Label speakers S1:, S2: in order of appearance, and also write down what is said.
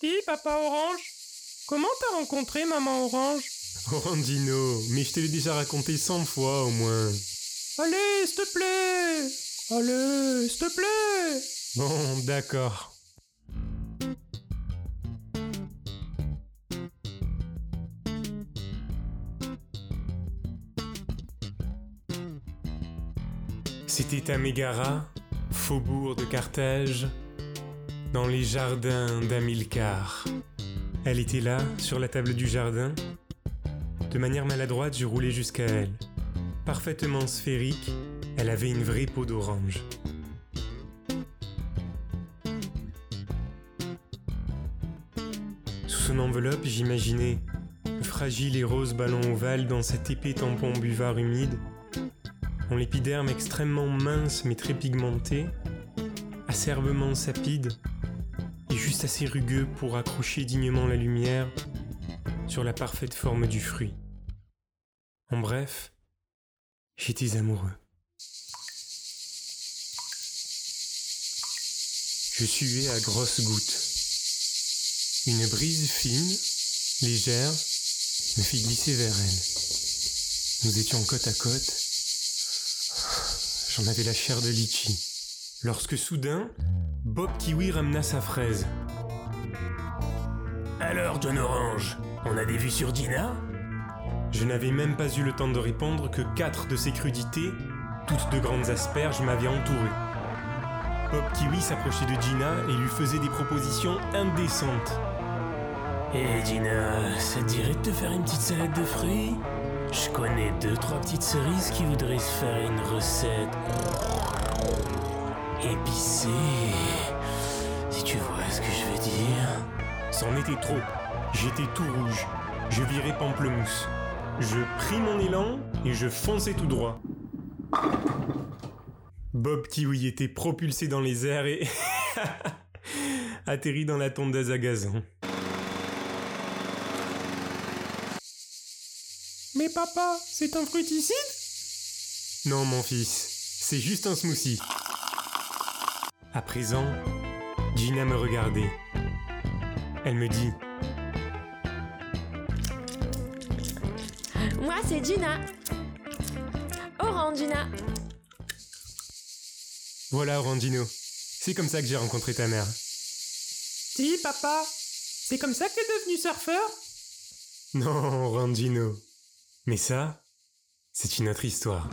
S1: Dis, papa orange, comment t'as rencontré maman orange?
S2: Orangino, mais je te l'ai déjà raconté cent fois au moins.
S1: Allez, s'il te plaît. Allez, s'il te plaît.
S2: Bon, d'accord. C'était à Mégara, faubourg de Carthage, dans les jardins d'Amilcar. Elle était là, sur la table du jardin. De manière maladroite, je roulais jusqu'à elle. Parfaitement sphérique, elle avait une vraie peau d'orange. Sous son enveloppe, j'imaginais le fragile et rose ballon ovale dans cet épais tampon buvard humide, en l'épiderme extrêmement mince mais très pigmenté, acerbement sapide et juste assez rugueux pour accrocher dignement la lumière sur la parfaite forme du fruit. En bref, j'étais amoureux. Je suais à grosses gouttes. Une brise fine, légère, me fit glisser vers elle. Nous étions côte à côte. J'en avais la chair de litchi. Lorsque soudain, Bob Kiwi ramena sa fraise.
S3: Alors, John Orange, on a des vues sur Dina
S2: Je n'avais même pas eu le temps de répondre que quatre de ces crudités, toutes de grandes asperges, m'avaient entouré. Bob Kiwi s'approchait de Gina et lui faisait des propositions indécentes.
S3: Eh Dina, ça te dirait de te faire une petite salade de fruits? Je connais deux, trois petites cerises qui voudraient se faire une recette épicée. Si tu vois ce que je veux dire.
S2: C'en était trop. J'étais tout rouge. Je virais pamplemousse. Je pris mon élan et je fonçais tout droit. Bob Kiwi était propulsé dans les airs et atterri dans la tondeuse à gazon.
S1: Mais papa, c'est un fruiticide
S2: Non, mon fils, c'est juste un smoothie. À présent, Gina me regardait. Elle me dit
S4: Moi, c'est Gina. Orange Gina.
S2: Voilà, Orangino. C'est comme ça que j'ai rencontré ta mère.
S1: Dis, papa, c'est comme ça que t'es devenu surfeur?
S2: Non, Orangino. Mais ça, c'est une autre histoire.